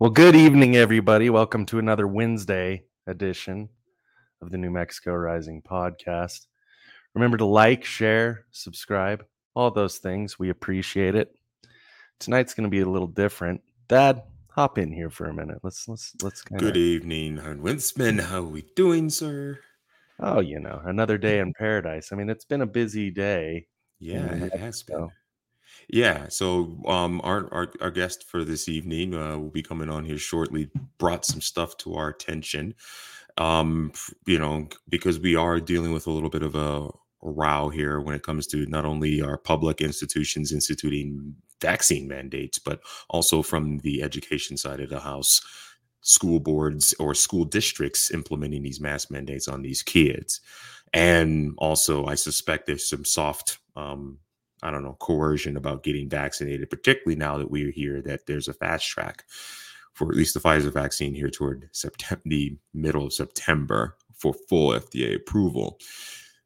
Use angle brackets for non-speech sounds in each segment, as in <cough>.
Well, good evening, everybody. Welcome to another Wednesday edition of the New Mexico Rising podcast. Remember to like, share, subscribe, all those things. We appreciate it. Tonight's going to be a little different. Dad, hop in here for a minute. Let's let's let's kind Good evening, Winsman. How are we doing, sir? Oh, you know, another day in paradise. I mean, it's been a busy day. Yeah, it has been. Yeah, so um, our, our our guest for this evening uh, will be coming on here shortly. Brought some stuff to our attention, um, you know, because we are dealing with a little bit of a, row here when it comes to not only our public institutions instituting vaccine mandates, but also from the education side of the house, school boards or school districts implementing these mask mandates on these kids, and also I suspect there's some soft um, I don't know, coercion about getting vaccinated, particularly now that we hear that there's a fast track for at least the Pfizer vaccine here toward September, the middle of September for full FDA approval.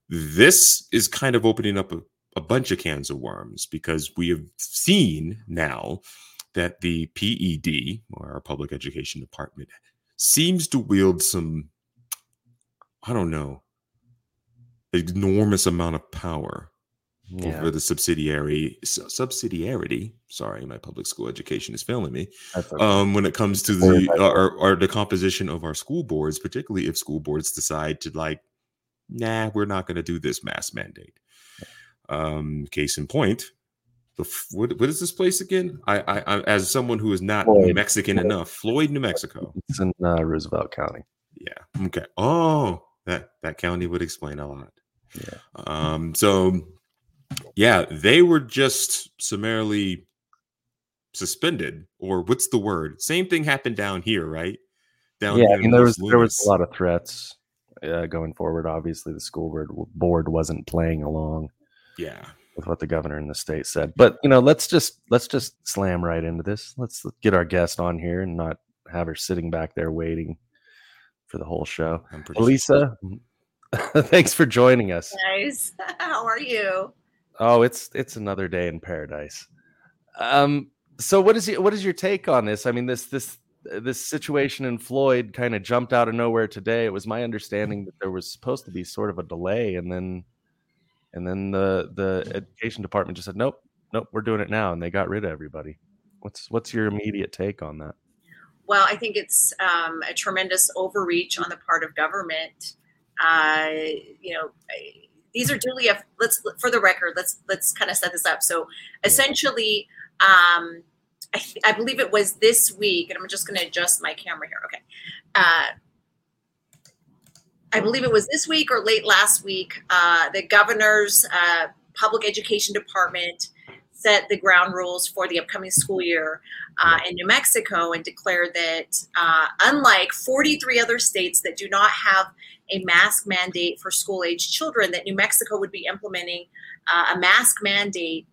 This is kind of opening up a, a bunch of cans of worms because we have seen now that the PED, or our public education department, seems to wield some, I don't know, enormous amount of power yeah. over the subsidiary subsidiarity. Sorry, my public school education is failing me. Okay. Um, when it comes to the or, or the composition of our school boards, particularly if school boards decide to like, nah, we're not going to do this mass mandate. Um, case in point, the what, what is this place again? I, I, I as someone who is not Floyd. Mexican enough, Floyd, New Mexico. It's in uh, Roosevelt County. Yeah. Okay. Oh, that that county would explain a lot. Yeah. Um. So yeah, they were just summarily suspended, or what's the word? Same thing happened down here, right? Down yeah, I mean, there was there was a lot of threats uh, going forward. Obviously, the school board board wasn't playing along. Yeah, with what the governor in the state said. But you know, let's just let's just slam right into this. Let's get our guest on here and not have her sitting back there waiting for the whole show. Elisa, sure. <laughs> thanks for joining us. Guys, <laughs> how are you? Oh, it's it's another day in paradise. Um, so what is what is your take on this? I mean, this this this situation in Floyd kind of jumped out of nowhere today. It was my understanding that there was supposed to be sort of a delay, and then and then the the education department just said, "Nope, nope, we're doing it now," and they got rid of everybody. What's what's your immediate take on that? Well, I think it's um, a tremendous overreach on the part of government. Uh, you know, these are duly let's for the record let's let's kind of set this up. So essentially um I, I believe it was this week and i'm just going to adjust my camera here okay. Uh I believe it was this week or late last week, uh, the governor's uh, public education department set the ground rules for the upcoming school year uh, in New Mexico and declared that, uh, unlike 43 other states that do not have a mask mandate for school age children, that New Mexico would be implementing uh, a mask mandate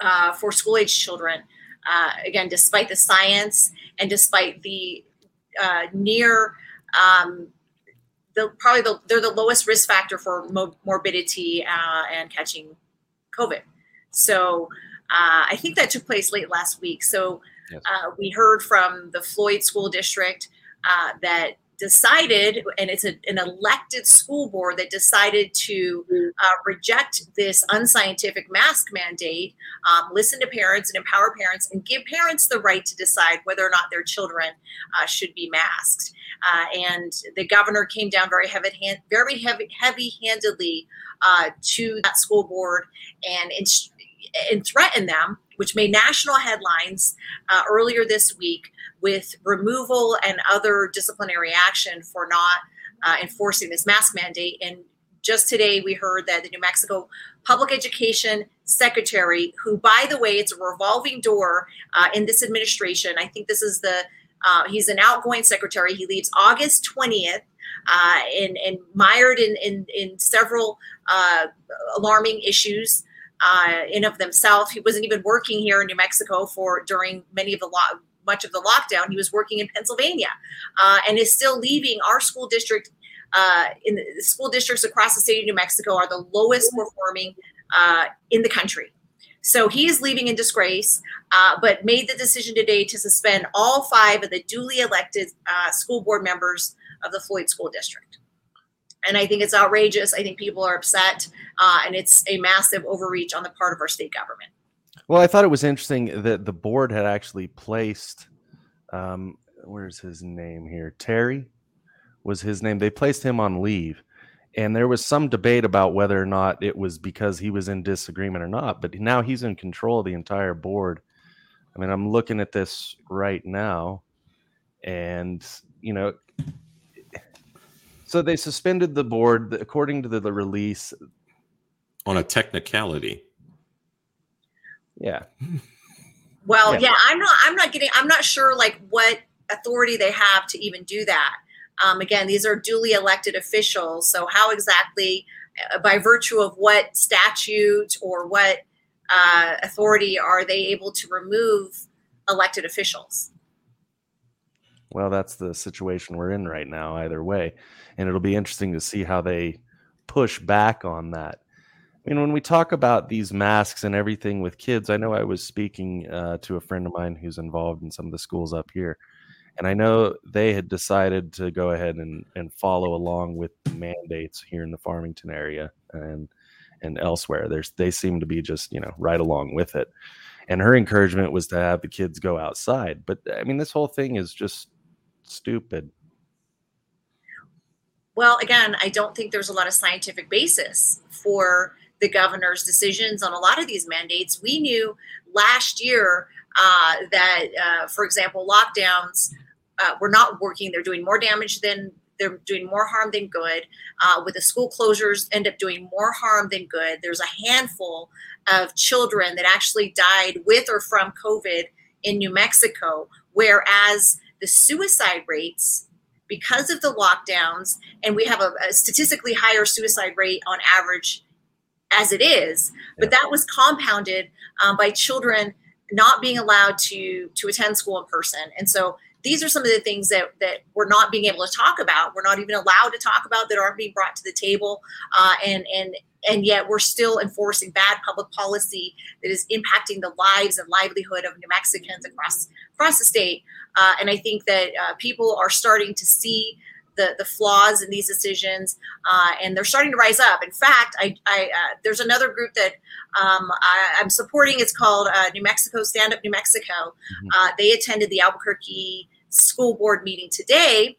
uh, for school age children. Uh, again, despite the science and despite the uh, near um, the probably the, they're the lowest risk factor for mo- morbidity and catching COVID. So uh, I think that took place late last week. So yes. uh, we heard from the Floyd School District uh, that decided, and it's a, an elected school board that decided to uh, reject this unscientific mask mandate, um, listen to parents and empower parents, and give parents the right to decide whether or not their children uh, should be masked. Uh, and the governor came down very heavy, hand, very heavy, heavy-handedly uh, to that school board and inst- and threaten them, which made national headlines uh, earlier this week with removal and other disciplinary action for not uh, enforcing this mask mandate. And just today, we heard that the New Mexico Public Education Secretary, who, by the way, it's a revolving door uh, in this administration. I think this is the uh, he's an outgoing secretary. He leaves August 20th. Uh, and, and mired in, in, in several uh, alarming issues uh, in of themselves. He wasn't even working here in New Mexico for during many of the lo- much of the lockdown. He was working in Pennsylvania, uh, and is still leaving our school district. Uh, in the, the school districts across the state of New Mexico are the lowest performing uh, in the country. So he is leaving in disgrace, uh, but made the decision today to suspend all five of the duly elected uh, school board members of the Floyd School District. And I think it's outrageous. I think people are upset, uh, and it's a massive overreach on the part of our state government. Well, I thought it was interesting that the board had actually placed, um, where's his name here? Terry was his name. They placed him on leave. And there was some debate about whether or not it was because he was in disagreement or not. But now he's in control of the entire board. I mean, I'm looking at this right now. And, you know, so they suspended the board according to the, the release on a technicality. Yeah. Well, yeah. yeah, I'm not I'm not getting I'm not sure like what authority they have to even do that. Um, again, these are duly elected officials. So, how exactly, uh, by virtue of what statute or what uh, authority, are they able to remove elected officials? Well, that's the situation we're in right now, either way. And it'll be interesting to see how they push back on that. I mean, when we talk about these masks and everything with kids, I know I was speaking uh, to a friend of mine who's involved in some of the schools up here and I know they had decided to go ahead and, and follow along with mandates here in the Farmington area and and elsewhere. There's they seem to be just you know right along with it. And her encouragement was to have the kids go outside. But I mean, this whole thing is just stupid. Well, again, I don't think there's a lot of scientific basis for the governor's decisions on a lot of these mandates. We knew last year uh, that, uh, for example, lockdowns uh, were not working. They're doing more damage than they're doing more harm than good. Uh, with the school closures, end up doing more harm than good. There's a handful of children that actually died with or from COVID in New Mexico, whereas the suicide rates because of the lockdowns, and we have a, a, statistically higher suicide rate on average as it is, but that was compounded um, by children not being allowed to to attend school in person, and so these are some of the things that that we're not being able to talk about. We're not even allowed to talk about that aren't being brought to the table, uh, and and and yet we're still enforcing bad public policy that is impacting the lives and livelihood of New Mexicans across across the state. Uh, and I think that uh, people are starting to see the the flaws in these decisions, uh, and they're starting to rise up. In fact, I, I uh, there's another group that um, I, am supporting. It's called uh, New Mexico Stand Up New Mexico. Mm-hmm. Uh, they attended the Albuquerque school board meeting today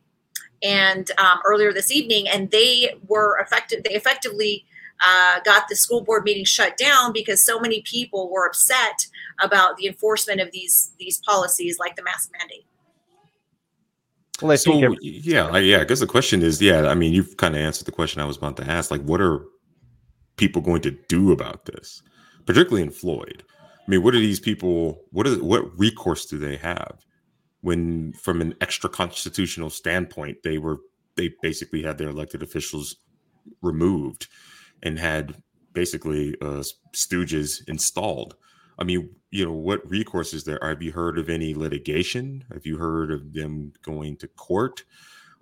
and um, earlier this evening, and they were effective. They effectively uh, got the school board meeting shut down because so many people were upset about the enforcement of these these policies, like the mask mandate. Well, I so, think yeah, yeah. I guess the question is, yeah. I mean, you've kind of answered the question I was about to ask. Like, what are people going to do about this, particularly in Floyd? I mean, what are these people? What is what recourse do they have when, from an extra constitutional standpoint, they were they basically had their elected officials removed and had basically uh, stooges installed. I mean, you know, what recourse is there? Have you heard of any litigation? Have you heard of them going to court?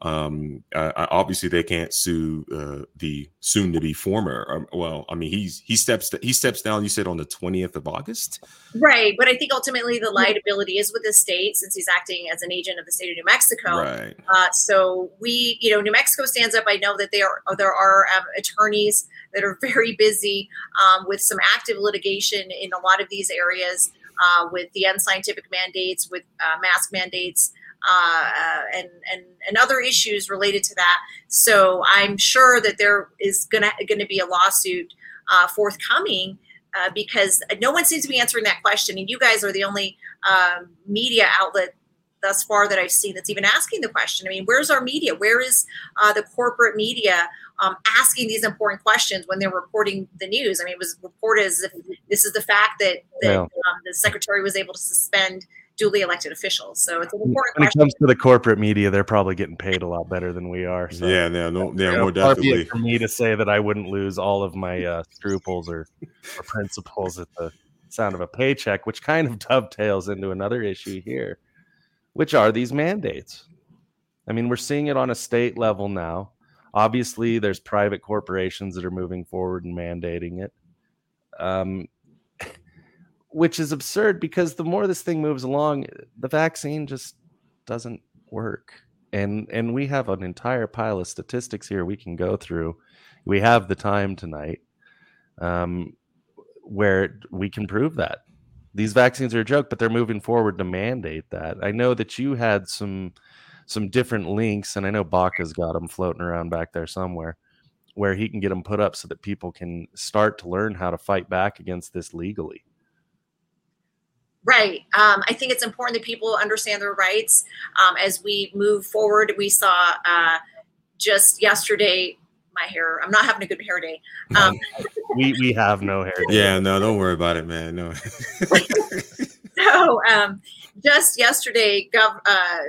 Um, uh, obviously, they can't sue uh, the soon-to-be former. Um, well, I mean, he's he steps he steps down. You said on the twentieth of August, right? But I think ultimately the liability is with the state since he's acting as an agent of the state of New Mexico. Right. Uh, so we, you know, New Mexico stands up. I know that there are there are um, attorneys that are very busy um, with some active litigation in a lot of these areas. Uh, with the unscientific mandates, with uh, mask mandates, uh, and, and and other issues related to that. So I'm sure that there is gonna gonna be a lawsuit uh, forthcoming uh, because no one seems to be answering that question, and you guys are the only um, media outlet thus far that I've seen that's even asking the question. I mean, where's our media? Where is uh, the corporate media um, asking these important questions when they're reporting the news? I mean, it was reported as if this is the fact that, that yeah. um, the secretary was able to suspend duly elected officials. So it's an important. When it comes to the corporate media, they're probably getting paid a lot better than we are. So. Yeah, no, no, yeah, more definitely. For me to say that I wouldn't lose all of my uh, scruples or, or principles at the sound of a paycheck, which kind of <laughs> dovetails into another issue here, which are these mandates. I mean, we're seeing it on a state level now. Obviously, there's private corporations that are moving forward and mandating it. Um, which is absurd because the more this thing moves along, the vaccine just doesn't work. And and we have an entire pile of statistics here we can go through. We have the time tonight, um, where we can prove that these vaccines are a joke, but they're moving forward to mandate that. I know that you had some some different links, and I know Baca's got them floating around back there somewhere, where he can get them put up so that people can start to learn how to fight back against this legally. Right. Um, I think it's important that people understand their rights um, as we move forward. We saw uh, just yesterday my hair. I'm not having a good hair day. Um, <laughs> we we have no hair. Day. Yeah, no, don't worry about it, man. No. <laughs> <laughs> so um, just yesterday, Gov, uh,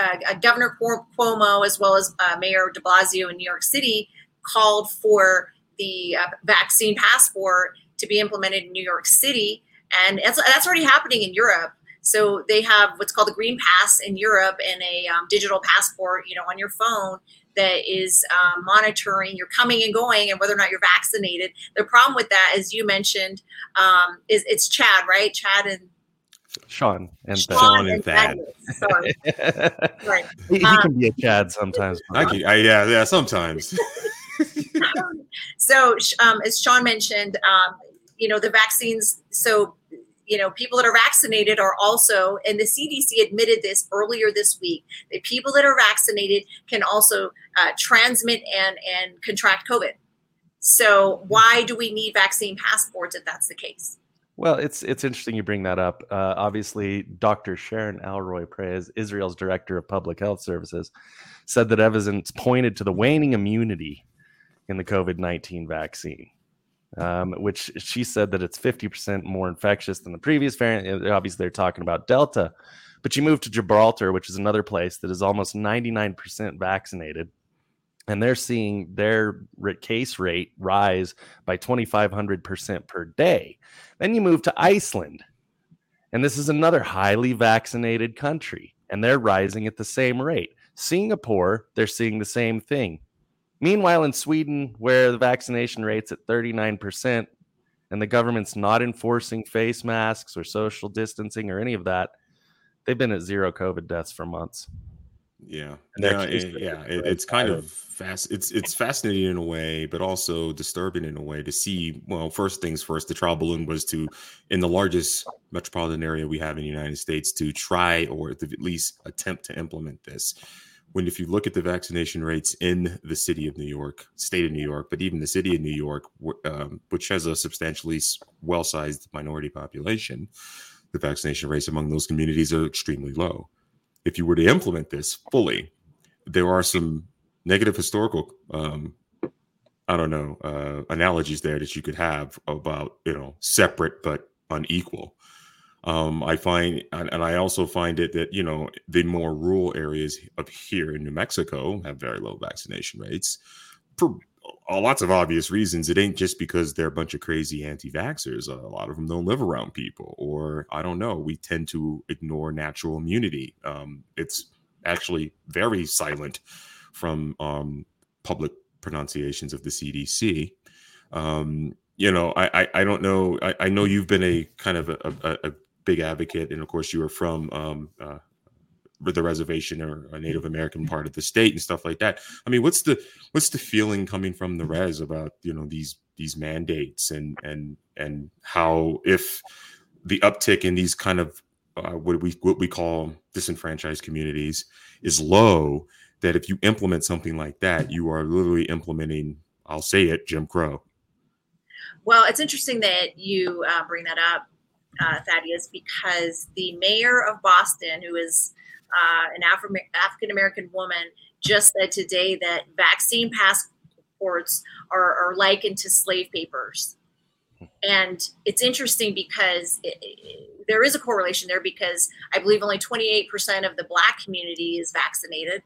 uh, Governor Cuomo as well as uh, Mayor De Blasio in New York City called for the uh, vaccine passport to be implemented in New York City, and that's, that's already happening in Europe. So they have what's called a green pass in Europe and a um, digital passport, you know, on your phone that is um, monitoring your coming and going and whether or not you're vaccinated. The problem with that, as you mentioned, um, is it's Chad, right? Chad and Sean and Sean, Sean and Thad. Sorry, <laughs> right. He, he um, can be a Chad sometimes. I can, I, yeah, yeah, sometimes. <laughs> <laughs> so, um, as Sean mentioned, um, you know the vaccines. So you know, people that are vaccinated are also, and the CDC admitted this earlier this week, that people that are vaccinated can also uh, transmit and and contract COVID. So why do we need vaccine passports if that's the case? Well, it's it's interesting you bring that up. Uh, obviously, Dr. Sharon Alroy-Preis, Israel's director of public health services, said that evidence pointed to the waning immunity in the COVID nineteen vaccine um, which she said that it's 50% more infectious than the previous variant. Obviously, they're talking about Delta. But you move to Gibraltar, which is another place that is almost 99% vaccinated. And they're seeing their case rate rise by 2,500% per day. Then you move to Iceland. And this is another highly vaccinated country. And they're rising at the same rate. Singapore, they're seeing the same thing. Meanwhile, in Sweden, where the vaccination rate's at 39% and the government's not enforcing face masks or social distancing or any of that, they've been at zero COVID deaths for months. Yeah, yeah, it, yeah. It, it's kind of fast. It's it's fascinating in a way, but also disturbing in a way to see. Well, first things first, the trial balloon was to, in the largest metropolitan area we have in the United States, to try or to at least attempt to implement this when if you look at the vaccination rates in the city of New York, state of New York, but even the city of New York, um, which has a substantially well-sized minority population, the vaccination rates among those communities are extremely low. If you were to implement this fully, there are some negative historical, um, I don't know, uh, analogies there that you could have about you know separate but unequal. Um, I find, and, I also find it that you know the more rural areas of here in New Mexico have very low vaccination rates for lots of obvious reasons. It ain't just because they're a bunch of crazy anti-vaxxers. A lot of them don't live around people, or I don't know. We tend to ignore natural immunity. Um, it's actually very silent from um, public pronunciations of the CDC. Um, you know, I, I, I don't know. I, I, know you've been a kind of a, a, a big advocate, and of course, you were from um, uh, the reservation or a Native American part of the state and stuff like that. I mean, what's the what's the feeling coming from the res about you know these these mandates and and and how if the uptick in these kind of uh, what we what we call disenfranchised communities is low, that if you implement something like that, you are literally implementing, I'll say it, Jim Crow. Well, it's interesting that you uh, bring that up uh, Thaddeus, because the mayor of Boston, who is uh, an Afri- African American woman, just said today that vaccine passports are, are likened to slave papers. And it's interesting because it, it, there is a correlation there because I believe only 28% of the Black community is vaccinated.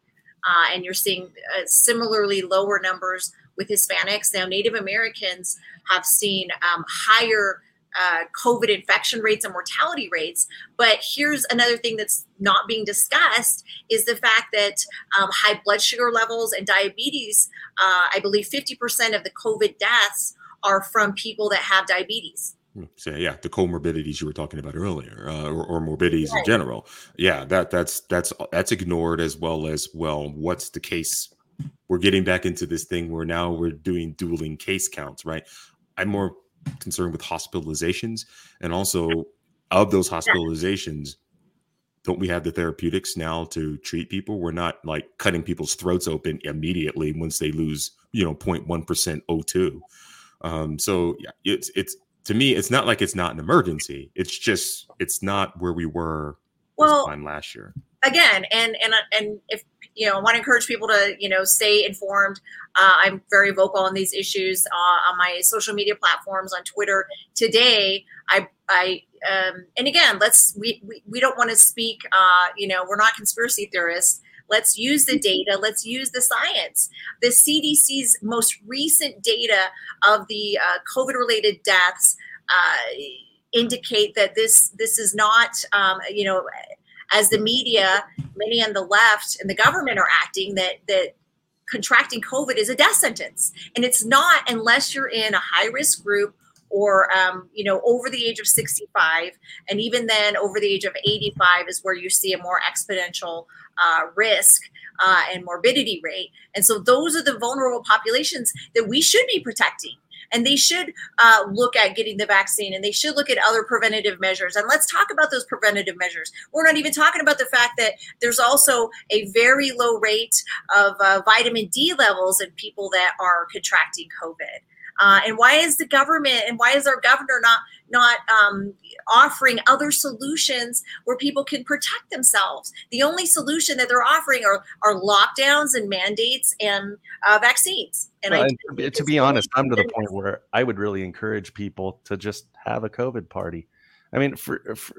Uh, and you're seeing uh, similarly lower numbers with Hispanics. Now, Native Americans have seen um, higher uh, COVID infection rates and mortality rates. But here's another thing that's not being discussed is the fact that um, high blood sugar levels and diabetes, uh, I believe 50% of the COVID deaths are from people that have diabetes. say yeah the comorbidities you were talking about earlier uh, or, or, morbidities right. in general yeah that that's that's that's ignored as well as well what's the case we're getting back into this thing where now we're doing dueling case counts right i'm more concerned with hospitalizations and also of those hospitalizations don't we have the therapeutics now to treat people we're not like cutting people's throats open immediately once they lose you know 0.1% o2 um, so yeah it's it's to me, it's not like it's not an emergency. It's just it's not where we were well last year. Again, and and and if you know, I want to encourage people to you know stay informed. Uh, I'm very vocal on these issues uh, on my social media platforms on Twitter. Today, I I um, and again, let's we we, we don't want to speak. Uh, you know, we're not conspiracy theorists. Let's use the data. Let's use the science. The CDC's most recent data of the uh, COVID related deaths uh, indicate that this this is not, um, you know, as the media, many on the left and the government are acting that that contracting COVID is a death sentence, and it's not unless you're in a high risk group or um, you know over the age of 65 and even then over the age of 85 is where you see a more exponential uh, risk uh, and morbidity rate. And so those are the vulnerable populations that we should be protecting and they should uh, look at getting the vaccine and they should look at other preventative measures. And let's talk about those preventative measures. We're not even talking about the fact that there's also a very low rate of uh, vitamin d levels in people that are contracting covid uh, and why is the government and why is our governor not not um, offering other solutions where people can protect themselves? The only solution that they're offering are are lockdowns and mandates and uh, vaccines. And, well, and to be honest, I'm to the point where I would really encourage people to just have a COVID party. I mean, for, for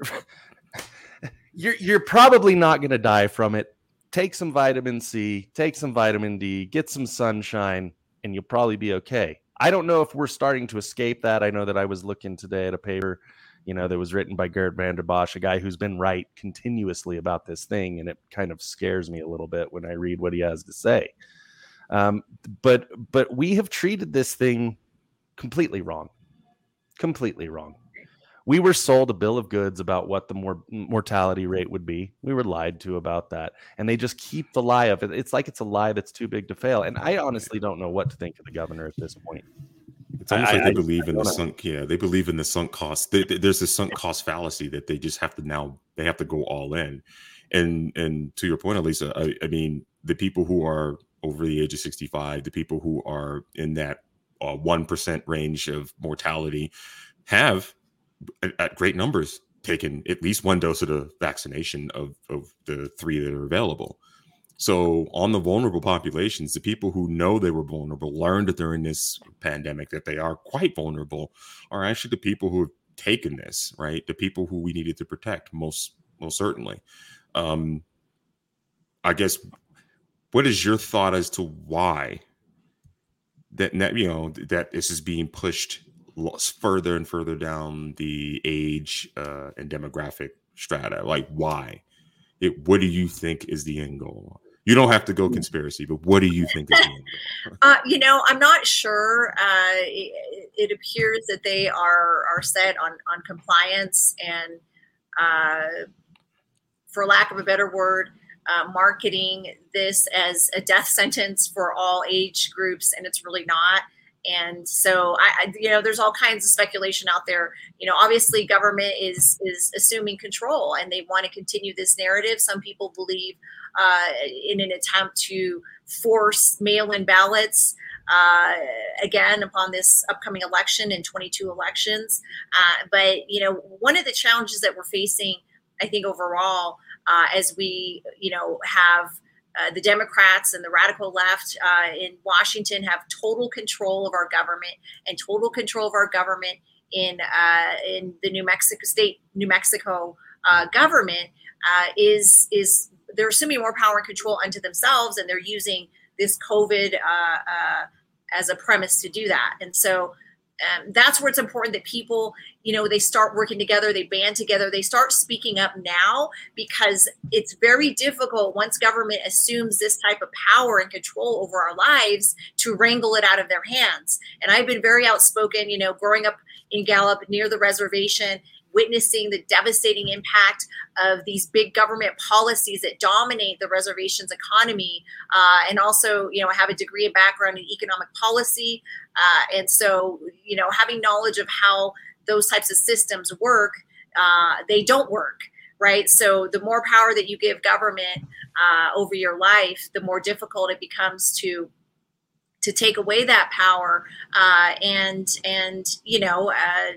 <laughs> you're you're probably not going to die from it. Take some vitamin C, take some vitamin D, get some sunshine, and you'll probably be okay. I don't know if we're starting to escape that. I know that I was looking today at a paper, you know, that was written by Garrett Vanden Bossche, a guy who's been right continuously about this thing, and it kind of scares me a little bit when I read what he has to say. Um, but but we have treated this thing completely wrong, completely wrong we were sold a bill of goods about what the more mortality rate would be. We were lied to about that, and they just keep the lie of it. It's like it's a lie that's too big to fail. And I honestly don't know what to think of the governor at this point. It's almost I, like they I, believe I, in the sunk. Yeah, they believe in the sunk cost. They, they, there's a sunk cost fallacy that they just have to now. They have to go all in. And and to your point, Elisa, I, mean, the people who are over the age of 65, the people who are in that uh, one uh, range of mortality, have at, great numbers taken at least one dose of the vaccination of, of the three that are available. So, on the vulnerable populations, the people who know they were vulnerable, learned during this pandemic that they are quite vulnerable, are actually the people who have taken this, right? The people who we needed to protect, most most certainly. Um, I guess, what is your thought as to why that you know that this is being pushed further and further down the age uh, and demographic strata. Like, why? It, what do you think is the end goal? You don't have to go mm. conspiracy, but what do you think is the end goal? <laughs> Uh, you know, I'm not sure. Uh, it, it, appears that they are are set on on compliance and, uh, for lack of a better word, uh, marketing this as a death sentence for all age groups, and it's really not and so I, I, you know there's all kinds of speculation out there. You know obviously government is is assuming control and they want to continue this narrative. Some people believe uh, in an attempt to force mail-in ballots uh, again upon this upcoming election in 22 elections. Uh, but you know one of the challenges that we're facing i think overall uh, as we you know have uh, the Democrats and the radical left uh, in Washington have total control of our government and total control of our government in uh, in the New Mexico state, New Mexico uh, government uh, is is they're assuming more power and control unto themselves, and they're using this COVID as a premise to do that. And so um, that's where it's important that people, you know, they start working together, they band together, they start speaking up now because it's very difficult once government assumes this type of power and control over our lives to wrangle it out of their hands. And I've been very outspoken, you know, growing up in Gallup near the reservation witnessing the devastating impact of these big government policies that dominate the reservation's economy. Uh, and also, you know, I have a degree and background in economic policy. Uh, and so, you know, having knowledge of how those types of systems work, uh, they don't work. Right. So the more power that you give government uh, over your life, the more difficult it becomes to to take away that power uh, and and you know uh,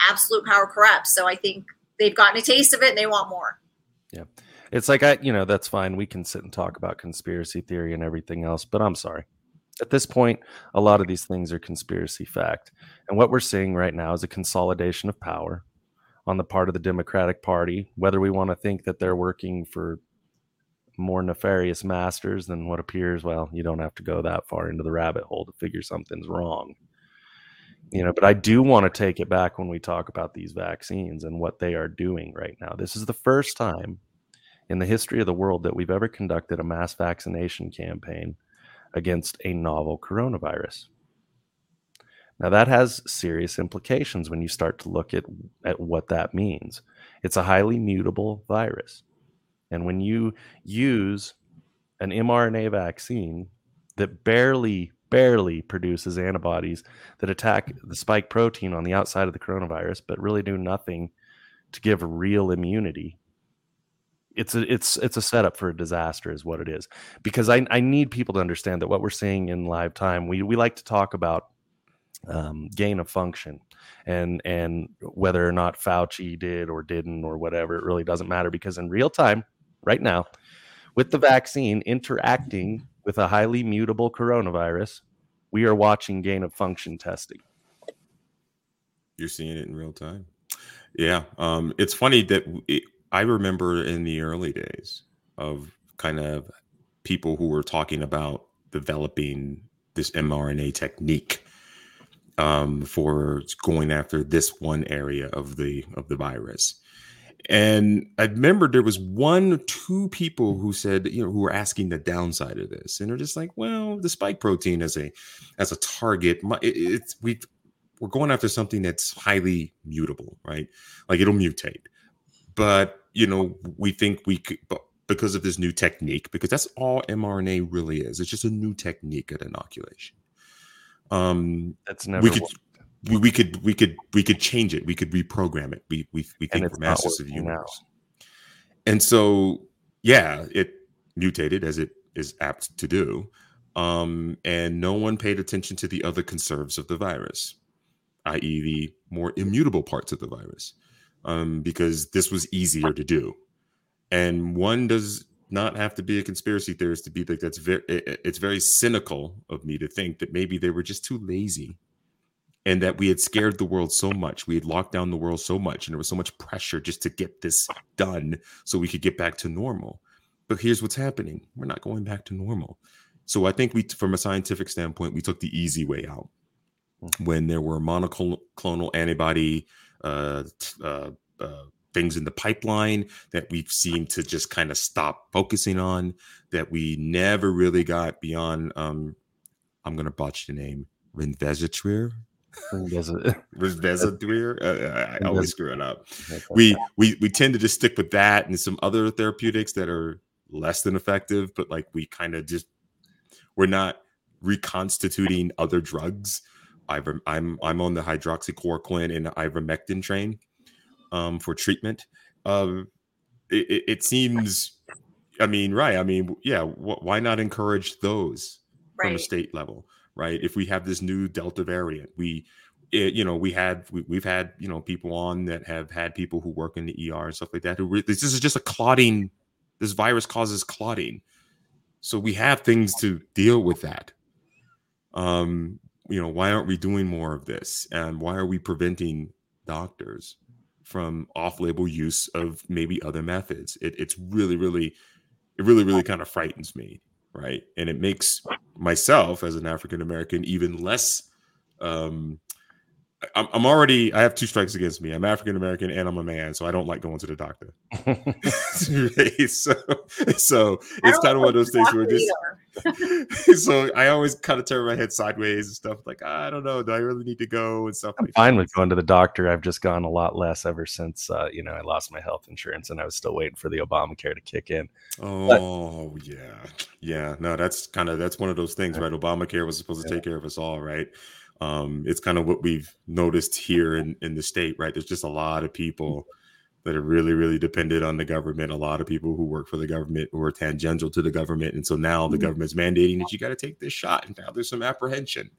absolute power corrupts. So I think they've gotten a taste of it and they want more. Yeah. It's like I, you know, that's fine. We can sit and talk about conspiracy theory and everything else, but I'm sorry. At this point, a lot of these things are conspiracy fact. And what we're seeing right now is a consolidation of power on the part of the Democratic Party, whether we want to think that they're working for more nefarious masters than what appears, well, you don't have to go that far into the rabbit hole to figure something's wrong you know but i do want to take it back when we talk about these vaccines and what they are doing right now this is the first time in the history of the world that we've ever conducted a mass vaccination campaign against a novel coronavirus now that has serious implications when you start to look at, at what that means it's a highly mutable virus and when you use an mrna vaccine that barely barely produces antibodies that attack the spike protein on the outside of the coronavirus, but really do nothing to give real immunity. It's a it's it's a setup for a disaster, is what it is. Because I, I need people to understand that what we're seeing in live time, we we like to talk about um, gain of function and and whether or not Fauci did or didn't or whatever, it really doesn't matter because in real time, right now, with the vaccine interacting with a highly mutable coronavirus, we are watching gain of function testing. You're seeing it in real time. Yeah. Um, it's funny that it, I remember in the early days of kind of people who were talking about developing this mRNA technique um, for going after this one area of the of the virus. And I remember there was one, or two people who said, you know, who were asking the downside of this, and they're just like, well, the spike protein as a as a target, it's we we're going after something that's highly mutable, right? Like it'll mutate, but you know, we think we could, but because of this new technique, because that's all mRNA really is. It's just a new technique at inoculation. Um, that's never we could we, we could we could we could change it. We could reprogram it. We we we think we're masters of the universe. Now. And so yeah, it mutated as it is apt to do. Um, and no one paid attention to the other conserves of the virus, i.e., the more immutable parts of the virus, um, because this was easier to do. And one does not have to be a conspiracy theorist to be like that's very it's very cynical of me to think that maybe they were just too lazy and that we had scared the world so much we had locked down the world so much and there was so much pressure just to get this done so we could get back to normal but here's what's happening we're not going back to normal so i think we from a scientific standpoint we took the easy way out mm. when there were monoclonal antibody uh, uh, uh, things in the pipeline that we've seemed to just kind of stop focusing on that we never really got beyond um, i'm going to botch the name Remdesivir, Remdesivir. <laughs> Uh, I always screw it up. We we we tend to just stick with that and some other therapeutics that are less than effective, but like we kind of just we're not reconstituting other drugs. I've, I'm I'm on the hydroxychloroquine and ivermectin train um, for treatment. Um, it, it, seems, I mean, right? I mean, yeah. Wh- why not encourage those right. from a state level? right? If we have this new Delta variant, we, it, you know, we had we, have had you know people on that have had people who work in the ER and stuff like that. Who re- this is just a clotting. This virus causes clotting, so we have things to deal with that. Um, you know, why aren't we doing more of this? And why are we preventing doctors from off-label use of maybe other methods? It, it's really, really, it really, really kind of frightens me right? And it makes myself as an African American even less um, I'm, I'm already I have two strikes against me. I'm African American and I'm a man, so I don't like going to the doctor. <laughs> <laughs> so so it's kind of one of those things where just <laughs> so I always kind of turn my head sideways and stuff like I don't know, do I really need to go and stuff. I'm like fine that. with going to the doctor. I've just gone a lot less ever since uh, you know I lost my health insurance and I was still waiting for the Obamacare to kick in. Oh but, yeah, yeah. No, that's kind of that's one of those things, right? <laughs> Obamacare was supposed to yeah. take care of us all, right? um, it's kind of what we've noticed here in, in the state, right? There's just a lot of people that are really, really dependent on the government. A lot of people who work for the government or tangential to the government, and so now the mm-hmm. government's mandating that you got to take this shot, and now there's some apprehension.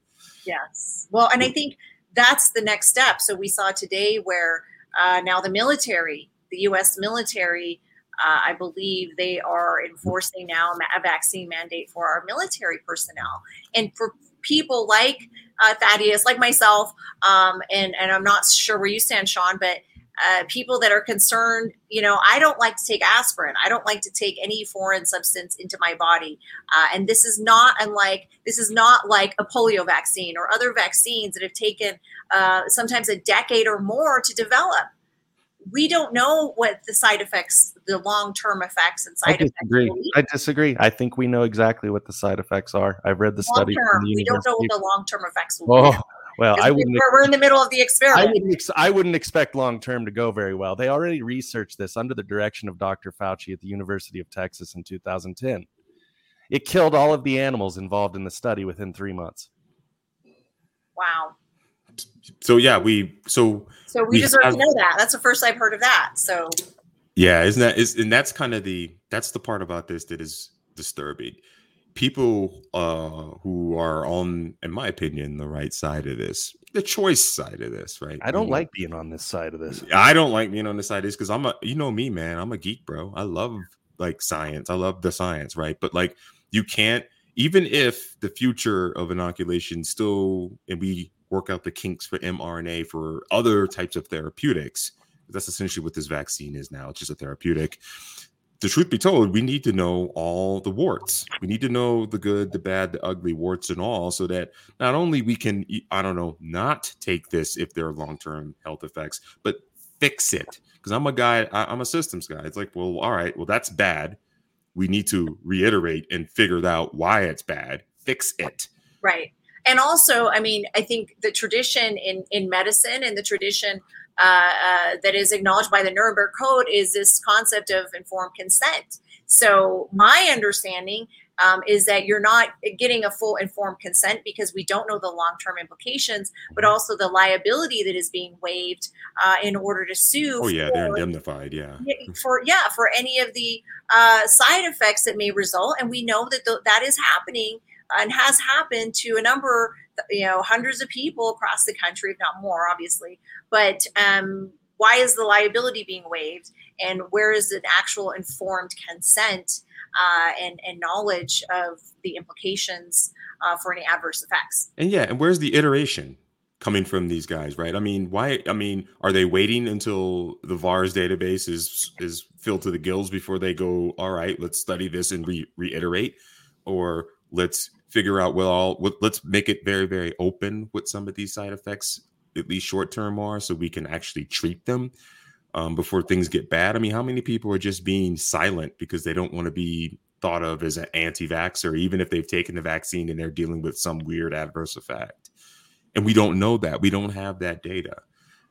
Yes, well, and I think that's the next step. So we saw today where uh, now the military, the U.S. military. Uh, I believe they are enforcing now a vaccine mandate for our military personnel. And for people like uh, Thaddeus, like myself, um, and and I'm not sure where you stand, Sean, but uh, people that are concerned, you know, I don't like to take aspirin. I don't like to take any foreign substance into my body, uh, and this is not unlike this is not like a polio vaccine or other vaccines that have taken uh, sometimes a decade or more to develop we don't know what the side effects, the long term effects and side I disagree. effects. I disagree. I think we know exactly what the side effects are. I've read the study. The we don't know what the long term effects will oh, be. Well, I wouldn't. We're, we're in the middle of the experiment. I wouldn't, ex- I wouldn't expect long term to go very well. They already researched this under the direction of Dr. Fauci at the University of Texas in 2010. It killed all of the animals involved in the study within three months. Wow so yeah, we so so we, we deserve have, to know that. That's the first I've heard of that. So yeah, isn't that is and that's kind of the that's the part about this that is disturbing. People uh who are on, in my opinion, the right side of this, the choice side of this, right? I don't like being on this side of this. I don't like being on this side of this because I'm a you know me, man. I'm a geek, bro. I love like science. I love the science, right? But like you can't even if the future of inoculation still and we work out the kinks for mRNA for other types of therapeutics. That's essentially what this vaccine is now. It's just a therapeutic. The truth be told, we need to know all the warts. We need to know the good, the bad, the ugly, warts and all, so that not only we can, I don't know, not take this if there are long term health effects, but fix it. Because I'm a guy, I'm a systems guy. It's like, well, all right, well, that's bad. We need to reiterate and figure out why it's bad, fix it. Right and also i mean i think the tradition in in medicine and the tradition uh, uh, that is acknowledged by the nuremberg code is this concept of informed consent so my understanding um, is that you're not getting a full informed consent because we don't know the long-term implications, but also the liability that is being waived uh, in order to sue. Oh yeah, for, they're indemnified. Yeah, for yeah for any of the uh, side effects that may result, and we know that th- that is happening and has happened to a number, you know, hundreds of people across the country, if not more, obviously. But um, why is the liability being waived, and where is an actual informed consent uh, and and knowledge of the implications uh, for any adverse effects? And yeah, and where's the iteration? coming from these guys, right? I mean, why? I mean, are they waiting until the VAERS database is is filled to the gills before they go? All right, let's study this and re- reiterate, or let's figure out well let's make it very very open what some of these side effects at least short term are so we can actually treat them um, before things get bad. I mean how many people are just being silent because they don't want to be thought of as an anti-vaxxer even if they've taken the vaccine and they're dealing with some weird adverse effect? And we don't know that. We don't have that data.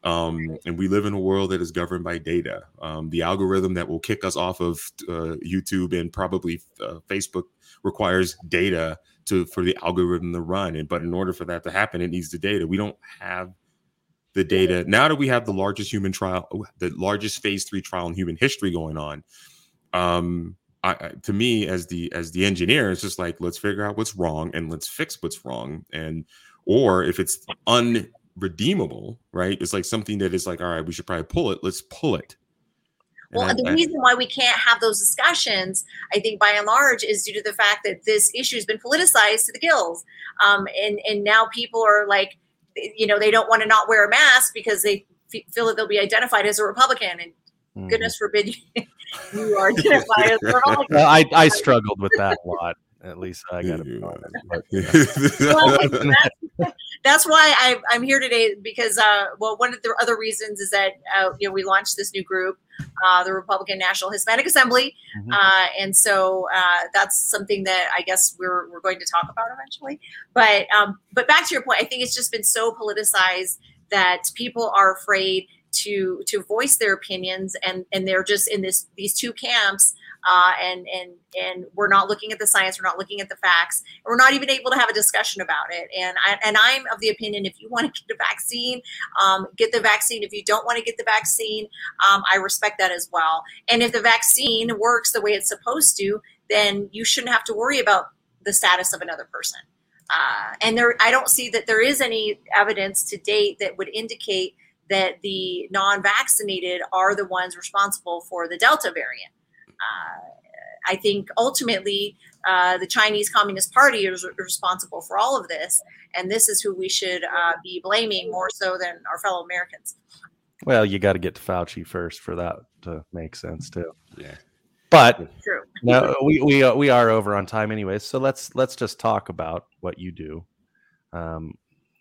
Um, and we live in a world that is governed by data. Um, the algorithm that will kick us off of uh, YouTube and probably uh, Facebook requires data to for the algorithm to run. And but in order for that to happen, it needs the data. We don't have the data now that we have the largest human trial, the largest phase three trial in human history going on. Um, I, to me, as the as the engineer, it's just like let's figure out what's wrong and let's fix what's wrong. And or if it's unredeemable, right? It's like something that is like, all right, we should probably pull it. Let's pull it well, the reason why we can't have those discussions, I think, by and large, is due to the fact that this issue has been politicized to the gills, um, and and now people are like, you know, they don't want to not wear a mask because they f- feel that they'll be identified as a Republican, and mm. goodness forbid <laughs> you, are identified as a <laughs> Republican. I I struggled with that a lot. At least I got to. <laughs> well, that's why I, I'm here today because, uh, well, one of the other reasons is that uh, you know we launched this new group, uh, the Republican National Hispanic Assembly, mm-hmm. Uh, and so uh, that's something that I guess we're we're going to talk about eventually. But um, but back to your point, I think it's just been so politicized that people are afraid to to voice their opinions and and they're just in this these two camps uh, and and and we're not looking at the science we're not looking at the facts we're not even able to have a discussion about it. And I, and I'm of the opinion if you want to <laughs> get a vaccine um, get the vaccine. If you don't want to get the vaccine um, I respect that as well. And if the vaccine works the way it's supposed to then you shouldn't have to worry about the status of another person. Uh, and there I don't see that there is any evidence to date that would indicate that the non-vaccinated are the ones responsible for the Delta variant. Uh, I think ultimately uh, the Chinese Communist Party is responsible for all of this, and this is who we should uh, be blaming more so than our fellow Americans. Well, you got to get to Fauci first for that to make sense too. Yeah. But True. <laughs> no, we we uh, we are over on time anyways. So let's let's just talk about what you do. Um,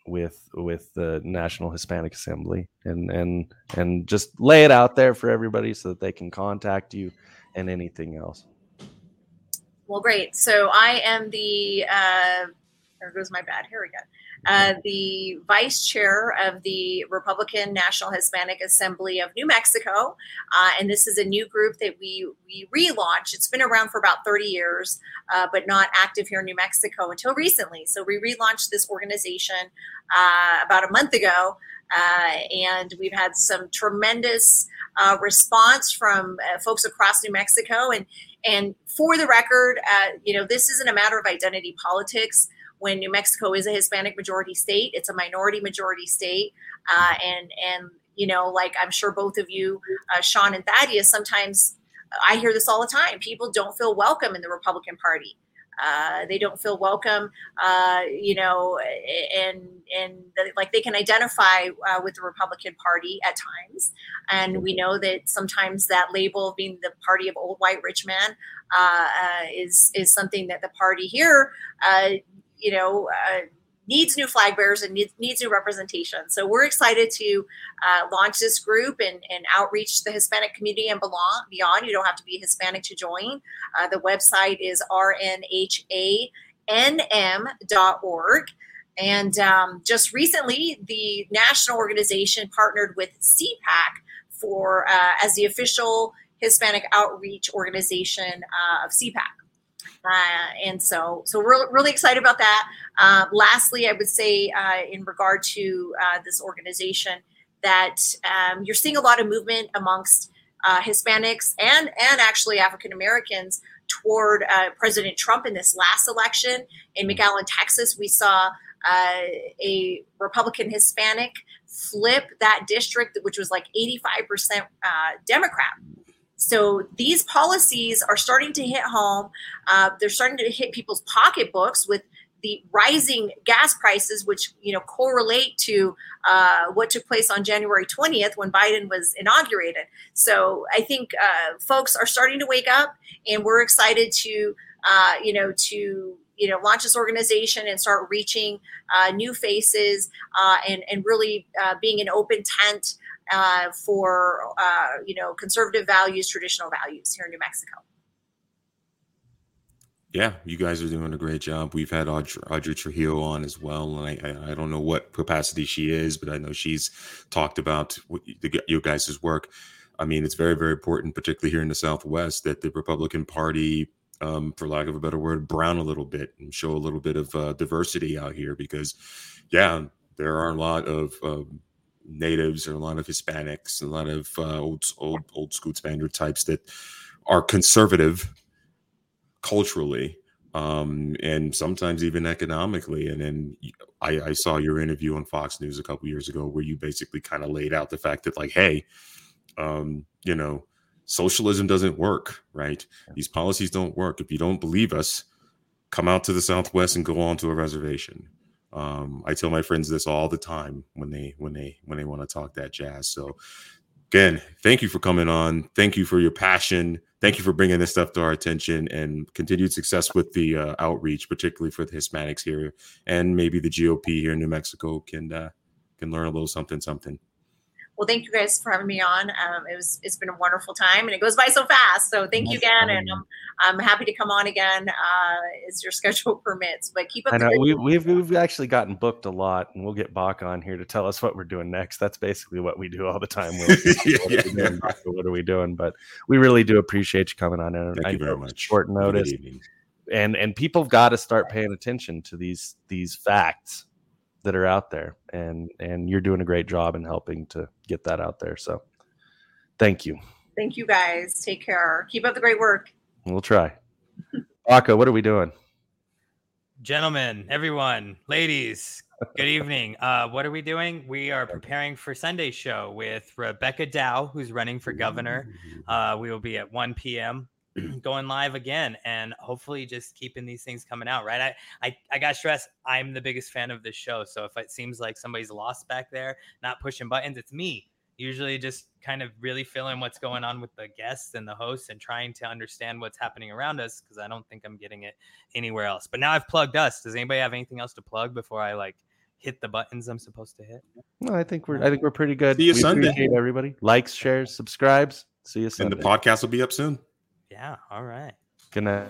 with with the National Hispanic Assembly and and and just lay it out there for everybody so that they can contact you and anything else. Well, great. So I am the uh, there goes my bad. Here we go uh, the vice chair of the Republican National Hispanic Assembly of New Mexico. Uh, and this is a new group that we, we relaunched. It's been around for about 30 years, uh, but not active here in New Mexico until recently. So we relaunched this organization uh, about a month ago. Uh, and we've had some tremendous uh, response from folks across New Mexico. And and for the record, you know, this isn't a matter of identity politics when New Mexico is a Hispanic majority state, it's a minority majority state, uh, and and you know, like I'm sure both of you, uh, Sean and Thaddeus, sometimes I hear this all the time. People don't feel welcome in the Republican Party. Uh, they don't feel welcome, uh, you know, and and like they can identify uh, with the Republican Party at times, and we know that sometimes that label of being the party of old white rich man uh, uh, is is something that the party here uh, you know, uh, needs new flag bearers and needs, needs new representation. So we're excited to uh, launch this group and, and outreach the Hispanic community and belong, beyond. You don't have to be Hispanic to join. Uh, the website is rnhanm.org. And um, just recently, the national organization partnered with CPAC for uh, as the official Hispanic outreach organization uh, of CPAC. Uh, and so, so we're really excited about that. Uh, lastly, I would say uh, in regard to uh, this organization that um, you're seeing a lot of movement amongst Hispanics and and actually African Americans toward President Trump in this last election in McAllen, Texas. We saw a Republican Hispanic flip that district, which was like 85% Democrat so these policies are starting to hit home. Uh, they're starting to hit people's pocketbooks with the rising gas prices, which you know correlate to uh, what took place on January 20th when Biden was inaugurated. So I think uh, folks are starting to wake up, and we're excited to uh, you know to you know launch this organization and start reaching uh, new faces uh, and and really uh, being an open tent uh, for uh, you know conservative values, traditional values here in New Mexico. Yeah, you guys are doing a great job. We've had Audrey, Audrey Trujillo on as well, and I, I, I, don't know what capacity she is, but I know she's talked about the, your guys' work. I mean, it's very, very important, particularly here in the Southwest, that the Republican Party, um, for lack of a better word, brown a little bit and show a little bit of uh, diversity out here because, yeah, there are a lot of um, natives or a lot of Hispanics, a lot of uh, old old old school Spaniard types that are conservative culturally um, and sometimes even economically. And then I, I, saw your interview on Fox News a couple years ago where you basically kind of laid out the fact that like, hey, um, you know, socialism doesn't work, right? These policies don't work. If you don't believe us, come out to the Southwest and go on to a reservation. Um, I tell my friends this all the time when they when they when they want to talk that jazz. So again, thank you for coming on. Thank you for your passion. thank you for bringing this stuff to our attention and continued success with the uh, outreach, particularly for the Hispanics here, and maybe the GOP here in New Mexico can uh, can learn a little something something. Well, thank you guys for having me on. Um, it was it's been a wonderful time, and it goes by so fast. So thank you again, and I'm, I'm happy to come on again uh, as your <laughs> schedule permits. But keep up. I know we, we've we've actually gotten booked a lot, and we'll get Bach on here to tell us what we're doing next. That's basically what we do all the time. yeah. <laughs> what, are doing, what, are we doing? But we really do appreciate you coming on. And thank I you very much. Short notice. And and people have got to start paying attention to these these facts that are out there and and you're doing a great job in helping to get that out there so thank you. Thank you guys. Take care. Keep up the great work. We'll try. <laughs> Aka, what are we doing? Gentlemen everyone ladies good evening. <laughs> Uh, what are we doing? We are preparing for sunday show with rebecca dow who's running for governor. Uh, we will be at 1 p.m <clears throat> going live again and hopefully just keeping these things coming out right? I, I i got stressed. I'm the biggest fan of this show. So if it seems like somebody's lost back there not pushing buttons it's me. Usually just kind of really feeling what's going on with the guests and the hosts and trying to understand what's happening around us because i don't think i'm getting it anywhere else. But now i've plugged us. Does anybody have anything else to plug before i like hit the buttons i'm supposed to hit? No i think we're i think we're pretty good. See you we sunday. everybody. Likes shares subscribes. See you sunday and the podcast will be up soon yeah. All right. Good night.